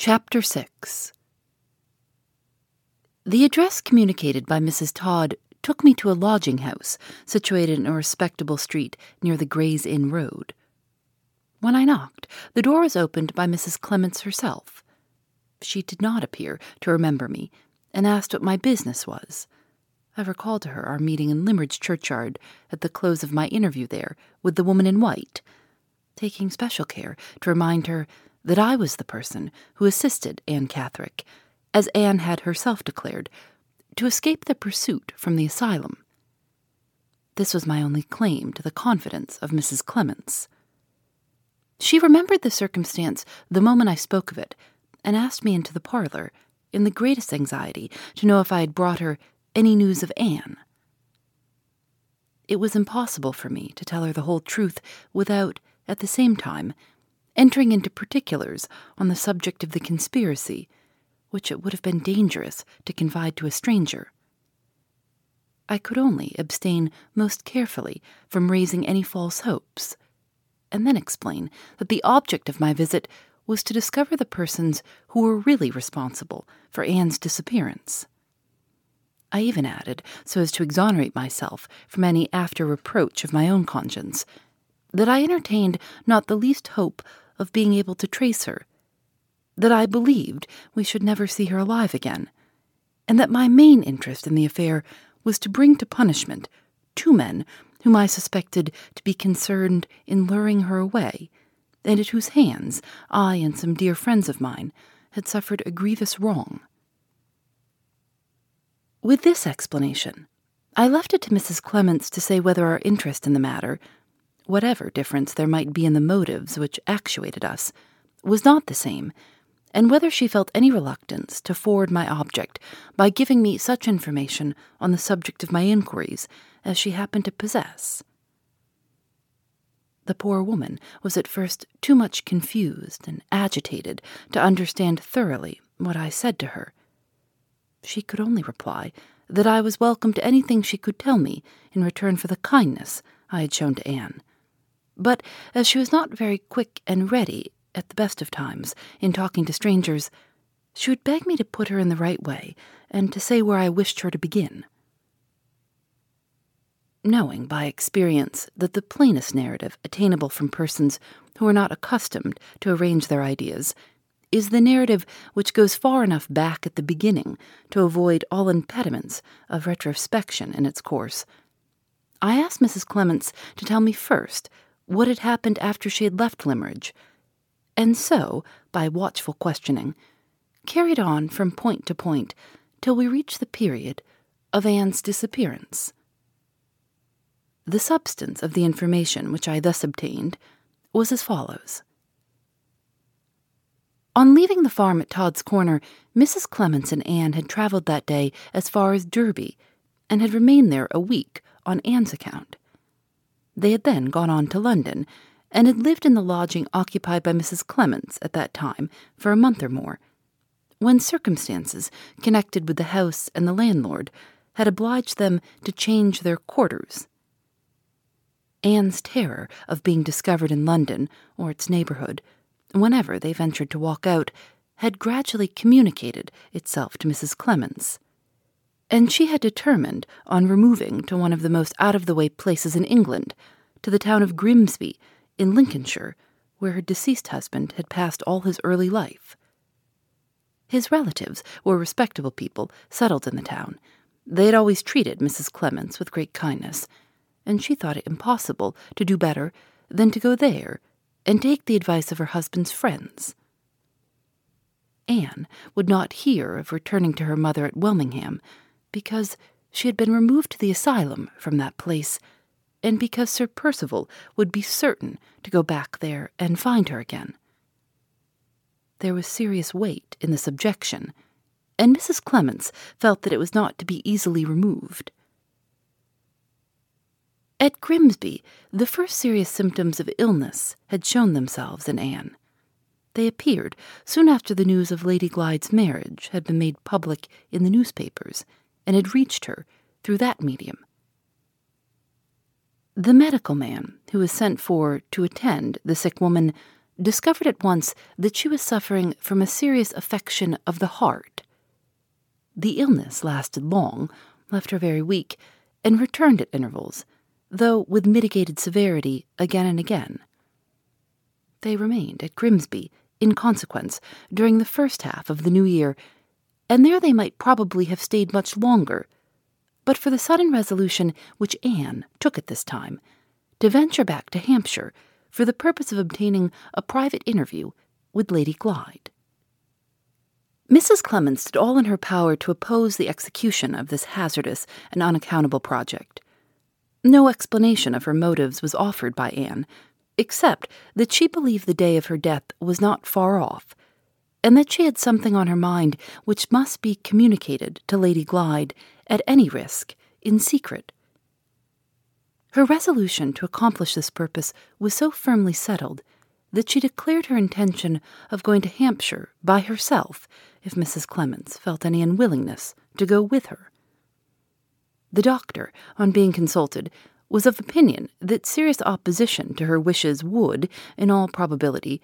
Chapter 6 The address communicated by Mrs. Todd took me to a lodging house situated in a respectable street near the Gray's Inn Road. When I knocked, the door was opened by Mrs. Clements herself. She did not appear to remember me and asked what my business was. I recalled to her our meeting in Limmeridge churchyard at the close of my interview there with the woman in white, taking special care to remind her that I was the person who assisted Anne Catherick, as Anne had herself declared, to escape the pursuit from the asylum. This was my only claim to the confidence of Mrs. Clements. She remembered the circumstance the moment I spoke of it, and asked me into the parlor, in the greatest anxiety, to know if I had brought her any news of Anne. It was impossible for me to tell her the whole truth without, at the same time, entering into particulars on the subject of the conspiracy, which it would have been dangerous to confide to a stranger. I could only abstain most carefully from raising any false hopes, and then explain that the object of my visit was to discover the persons who were really responsible for Anne's disappearance. I even added, so as to exonerate myself from any after reproach of my own conscience, that I entertained not the least hope of being able to trace her, that I believed we should never see her alive again, and that my main interest in the affair was to bring to punishment two men whom I suspected to be concerned in luring her away, and at whose hands I and some dear friends of mine had suffered a grievous wrong. With this explanation, I left it to Mrs. Clements to say whether our interest in the matter whatever difference there might be in the motives which actuated us, was not the same, and whether she felt any reluctance to forward my object by giving me such information on the subject of my inquiries as she happened to possess. The poor woman was at first too much confused and agitated to understand thoroughly what I said to her. She could only reply that I was welcome to anything she could tell me in return for the kindness I had shown to Anne, but as she was not very quick and ready, at the best of times, in talking to strangers, she would beg me to put her in the right way and to say where I wished her to begin. Knowing by experience that the plainest narrative attainable from persons who are not accustomed to arrange their ideas is the narrative which goes far enough back at the beginning to avoid all impediments of retrospection in its course, I asked Mrs. Clements to tell me first what had happened after she had left Limmeridge, and so, by watchful questioning, carried on from point to point till we reached the period of Anne's disappearance. The substance of the information which I thus obtained was as follows. On leaving the farm at Todd's Corner, Mrs. Clements and Anne had travelled that day as far as Derby, and had remained there a week on Anne's account. They had then gone on to London, and had lived in the lodging occupied by Mrs. Clements at that time for a month or more, when circumstances connected with the house and the landlord had obliged them to change their quarters. Anne's terror of being discovered in London or its neighbourhood, whenever they ventured to walk out, had gradually communicated itself to Mrs. Clements and she had determined on removing to one of the most out of the way places in England, to the town of Grimsby, in Lincolnshire, where her deceased husband had passed all his early life. His relatives were respectable people settled in the town. They had always treated Mrs. Clements with great kindness, and she thought it impossible to do better than to go there and take the advice of her husband's friends. Anne would not hear of returning to her mother at Welmingham because she had been removed to the asylum from that place, and because Sir Percival would be certain to go back there and find her again. There was serious weight in this objection, and Mrs. Clements felt that it was not to be easily removed. At Grimsby, the first serious symptoms of illness had shown themselves in Anne. They appeared soon after the news of Lady Glyde's marriage had been made public in the newspapers and had reached her through that medium. The medical man who was sent for to attend the sick woman discovered at once that she was suffering from a serious affection of the heart. The illness lasted long, left her very weak, and returned at intervals, though with mitigated severity again and again. They remained at Grimsby, in consequence, during the first half of the new year, and there they might probably have stayed much longer, but for the sudden resolution which Anne took at this time to venture back to Hampshire for the purpose of obtaining a private interview with Lady Glyde. Mrs. Clements did all in her power to oppose the execution of this hazardous and unaccountable project. No explanation of her motives was offered by Anne, except that she believed the day of her death was not far off, and that she had something on her mind which must be communicated to Lady Glyde at any risk, in secret. Her resolution to accomplish this purpose was so firmly settled that she declared her intention of going to Hampshire by herself if Mrs. Clements felt any unwillingness to go with her. The doctor, on being consulted, was of opinion that serious opposition to her wishes would, in all probability,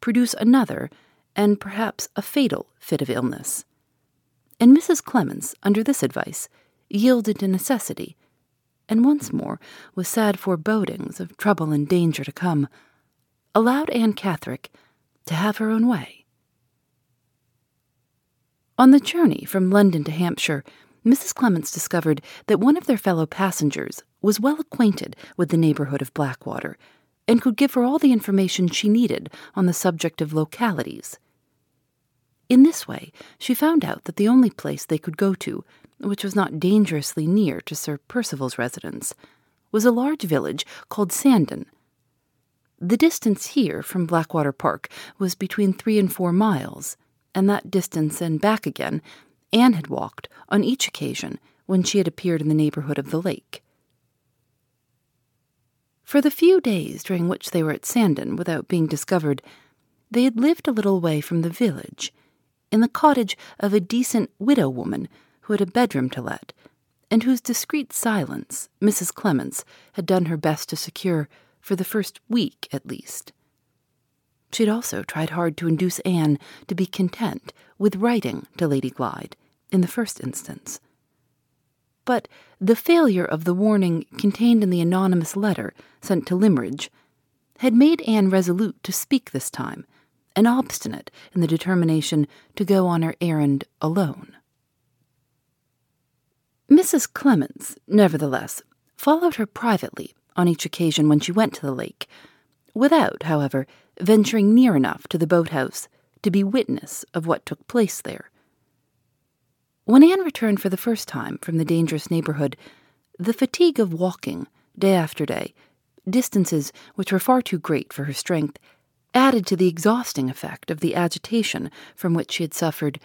produce another and perhaps a fatal fit of illness. And Mrs. Clements, under this advice, yielded to necessity and once more, with sad forebodings of trouble and danger to come, allowed Anne Catherick to have her own way. On the journey from London to Hampshire, Mrs. Clements discovered that one of their fellow passengers was well acquainted with the neighborhood of Blackwater and could give her all the information she needed on the subject of localities. In this way, she found out that the only place they could go to which was not dangerously near to Sir Percival's residence, was a large village called Sandon. The distance here from Blackwater Park was between three and four miles, and that distance and back again Anne had walked on each occasion when she had appeared in the neighborhood of the lake. For the few days during which they were at Sandon without being discovered, they had lived a little way from the village, in the cottage of a decent widow woman who had a bedroom to let, and whose discreet silence Mrs. Clements had done her best to secure for the first week at least. She had also tried hard to induce Anne to be content with writing to Lady Glyde in the first instance. But the failure of the warning contained in the anonymous letter sent to Limmeridge had made Anne resolute to speak this time, and obstinate in the determination to go on her errand alone. Mrs. Clements, nevertheless, followed her privately on each occasion when she went to the lake, without, however, venturing near enough to the boathouse to be witness of what took place there. When Anne returned for the first time from the dangerous neighborhood, the fatigue of walking, day after day, distances which were far too great for her strength, added to the exhausting effect of the agitation from which she had suffered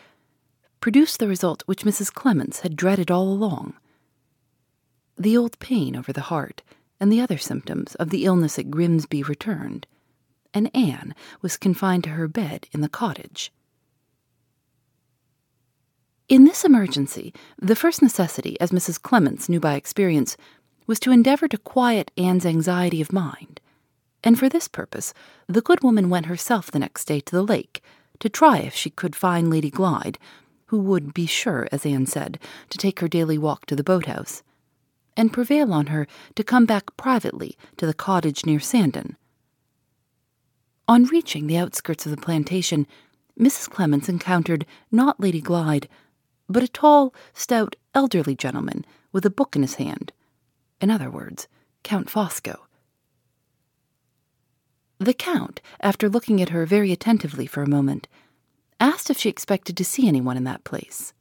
produced the result which Mrs. Clements had dreaded all along. The old pain over the heart and the other symptoms of the illness at Grimsby returned, and Anne was confined to her bed in the cottage. In this emergency, the first necessity, as Mrs. Clements knew by experience, was to endeavor to quiet Anne's anxiety of mind, and for this purpose the good woman went herself the next day to the lake to try if she could find Lady Glyde who would be sure, as Anne said, to take her daily walk to the boathouse, and prevail on her to come back privately to the cottage near Sandon. On reaching the outskirts of the plantation, Mrs. Clements encountered not Lady Glyde, but a tall, stout, elderly gentleman with a book in his hand. In other words, Count Fosco. The Count, after looking at her very attentively for a moment, asked if she expected to see anyone in that place,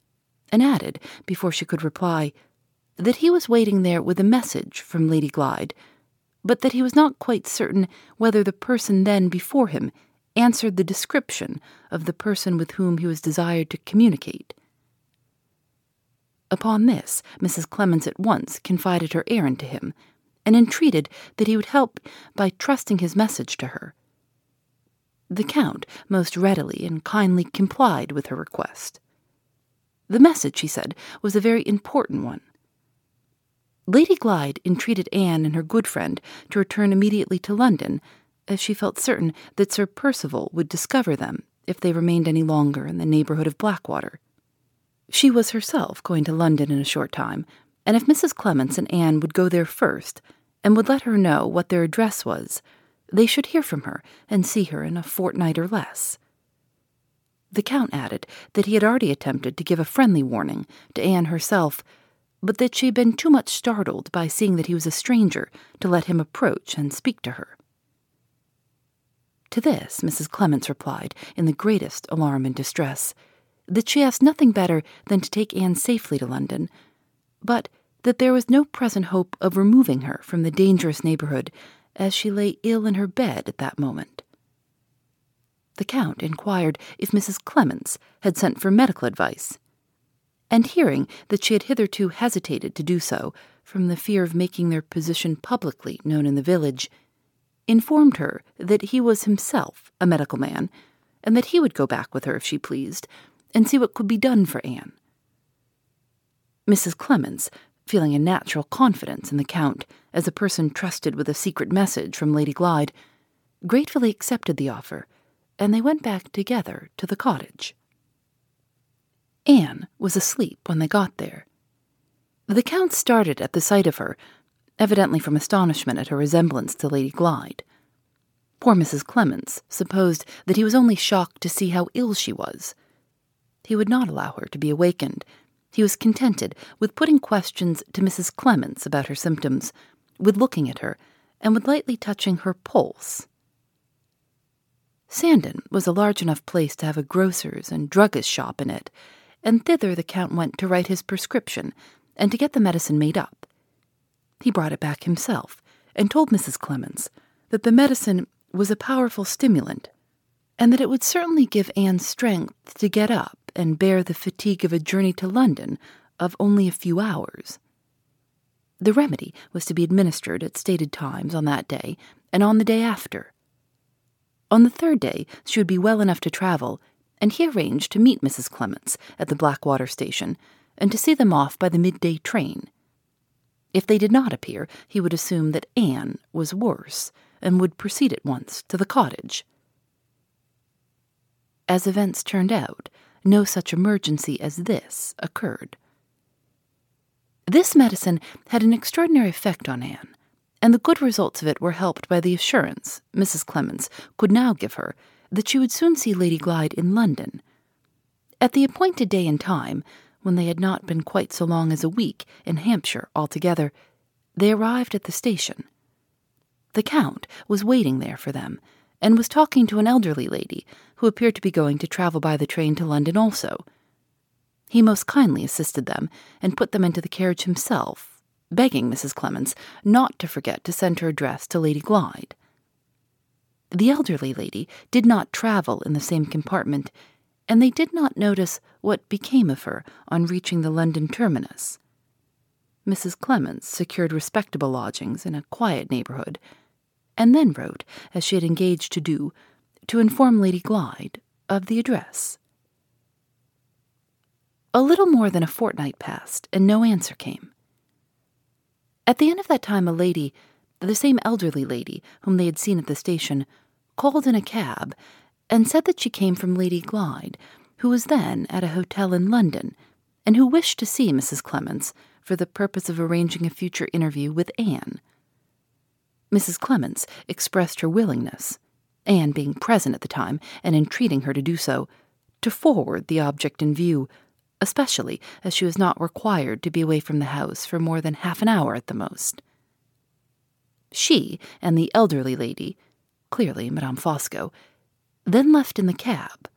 and added, before she could reply, that he was waiting there with a message from Lady Glyde, but that he was not quite certain whether the person then before him, answered the description of the person with whom he was desired to communicate. Upon this, Mrs. Clements at once confided her errand to him, and entreated that he would help by trusting his message to her. The Count most readily and kindly complied with her request. The message, he said, was a very important one. Lady Glyde entreated Anne and her good friend to return immediately to London, as she felt certain that Sir Percival would discover them if they remained any longer in the neighbourhood of Blackwater. She was herself going to London in a short time, and if Mrs. Clements and Anne would go there first, and would let her know what their address was, they should hear from her and see her in a fortnight or less. The Count added that he had already attempted to give a friendly warning to Anne herself, but that she had been too much startled by seeing that he was a stranger to let him approach and speak to her. To this, Mrs. Clements replied, in the greatest alarm and distress, that she asked nothing better than to take Anne safely to London, but that there was no present hope of removing her from the dangerous neighborhood, as she lay ill in her bed at that moment. The Count inquired if Mrs. Clements had sent for medical advice, and hearing that she had hitherto hesitated to do so from the fear of making their position publicly known in the village, informed her that he was himself a medical man, and that he would go back with her if she pleased, and see what could be done for Anne. Mrs. Clements, feeling a natural confidence in the Count as a person trusted with a secret message from Lady Glyde, gratefully accepted the offer, and they went back together to the cottage. Anne was asleep when they got there. The Count started at the sight of her, evidently from astonishment at her resemblance to Lady Glyde. Poor Mrs. Clements supposed that he was only shocked to see how ill she was. He would not allow her to be awakened, he was contented with putting questions to Mrs. Clements about her symptoms, with looking at her, and with lightly touching her pulse. Sandon was a large enough place to have a grocer's and druggist's shop in it, and thither the Count went to write his prescription and to get the medicine made up. He brought it back himself and told Mrs. Clements that the medicine was a powerful stimulant, and that it would certainly give Anne strength to get up and bear the fatigue of a journey to London of only a few hours. The remedy was to be administered at stated times on that day and on the day after. On the third day, she would be well enough to travel, and he arranged to meet Mrs. Clements at the Blackwater station and to see them off by the midday train. If they did not appear, he would assume that Anne was worse and would proceed at once to the cottage. As events turned out, no such emergency as this occurred. This medicine had an extraordinary effect on Anne, and the good results of it were helped by the assurance Mrs. Clements could now give her that she would soon see Lady Glyde in London. At the appointed day and time, when they had not been quite so long as a week in Hampshire altogether, they arrived at the station. The Count was waiting there for them, and was talking to an elderly lady who appeared to be going to travel by the train to London also. He most kindly assisted them and put them into the carriage himself, begging Mrs. Clements not to forget to send her address to Lady Glyde. The elderly lady did not travel in the same compartment, and they did not notice what became of her on reaching the London terminus. Mrs. Clements secured respectable lodgings in a quiet neighborhood and then wrote, as she had engaged to do, to inform Lady Glyde of the address. A little more than a fortnight passed, and no answer came. At the end of that time, a lady, the same elderly lady whom they had seen at the station, called in a cab and said that she came from Lady Glyde, who was then at a hotel in London, and who wished to see Mrs. Clements for the purpose of arranging a future interview with Anne. Mrs. Clements expressed her willingness, Anne being present at the time and entreating her to do so, to forward the object in view, especially as she was not required to be away from the house for more than half an hour at the most. She and the elderly lady, clearly Madame Fosco, then left in the cab.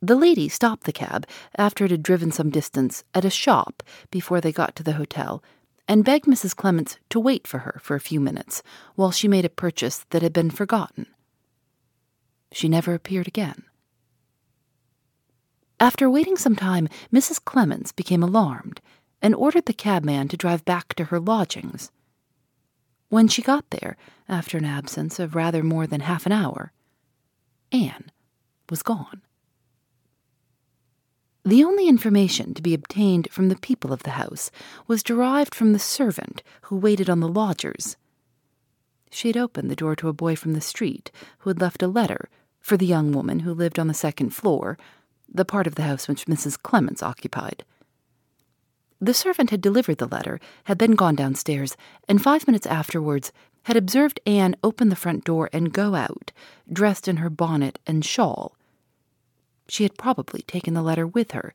The lady stopped the cab after it had driven some distance at a shop before they got to the hotel and begged Mrs. Clements to wait for her for a few minutes while she made a purchase that had been forgotten. she never appeared again. After waiting some time, Mrs. Clements became alarmed and ordered the cabman to drive back to her lodgings. When she got there, after an absence of rather more than half an hour, Anne was gone. The only information to be obtained from the people of the house was derived from the servant who waited on the lodgers. She had opened the door to a boy from the street who had left a letter for the young woman who lived on the second floor, the part of the house which Mrs. Clements occupied. The servant had delivered the letter, had then gone downstairs, and five minutes afterwards had observed Anne open the front door and go out, dressed in her bonnet and shawl. She had probably taken the letter with her,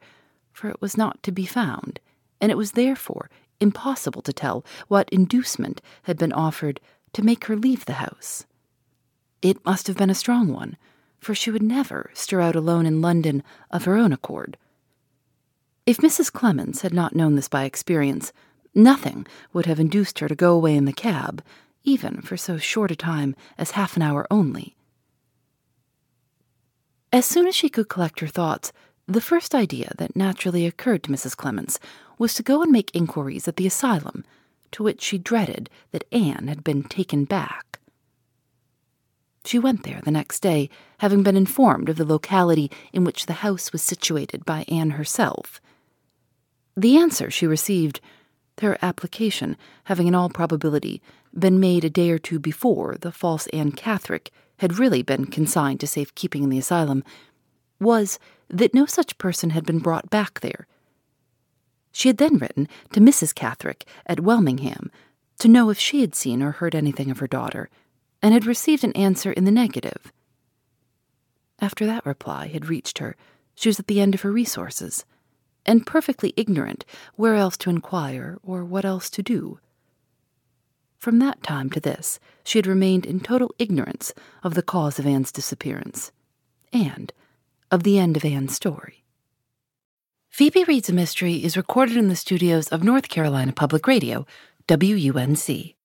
for it was not to be found, and it was therefore impossible to tell what inducement had been offered to make her leave the house. It must have been a strong one, for she would never stir out alone in London of her own accord. If Mrs. Clements had not known this by experience, nothing would have induced her to go away in the cab, even for so short a time as half an hour only. As soon as she could collect her thoughts, the first idea that naturally occurred to Mrs. Clements was to go and make inquiries at the asylum, to which she dreaded that Anne had been taken back. She went there the next day, having been informed of the locality in which the house was situated by Anne herself. The answer she received, her application having in all probability been made a day or two before the false Anne Catherick had really been consigned to safe keeping in the asylum, was that no such person had been brought back there. She had then written to Mrs. Catherick at Welmingham to know if she had seen or heard anything of her daughter, and had received an answer in the negative. After that reply had reached her, she was at the end of her resources and perfectly ignorant where else to inquire or what else to do. From that time to this, she had remained in total ignorance of the cause of Anne's disappearance, and of the end of Anne's story. Phoebe Reads a Mystery is recorded in the studios of North Carolina Public Radio, WUNC.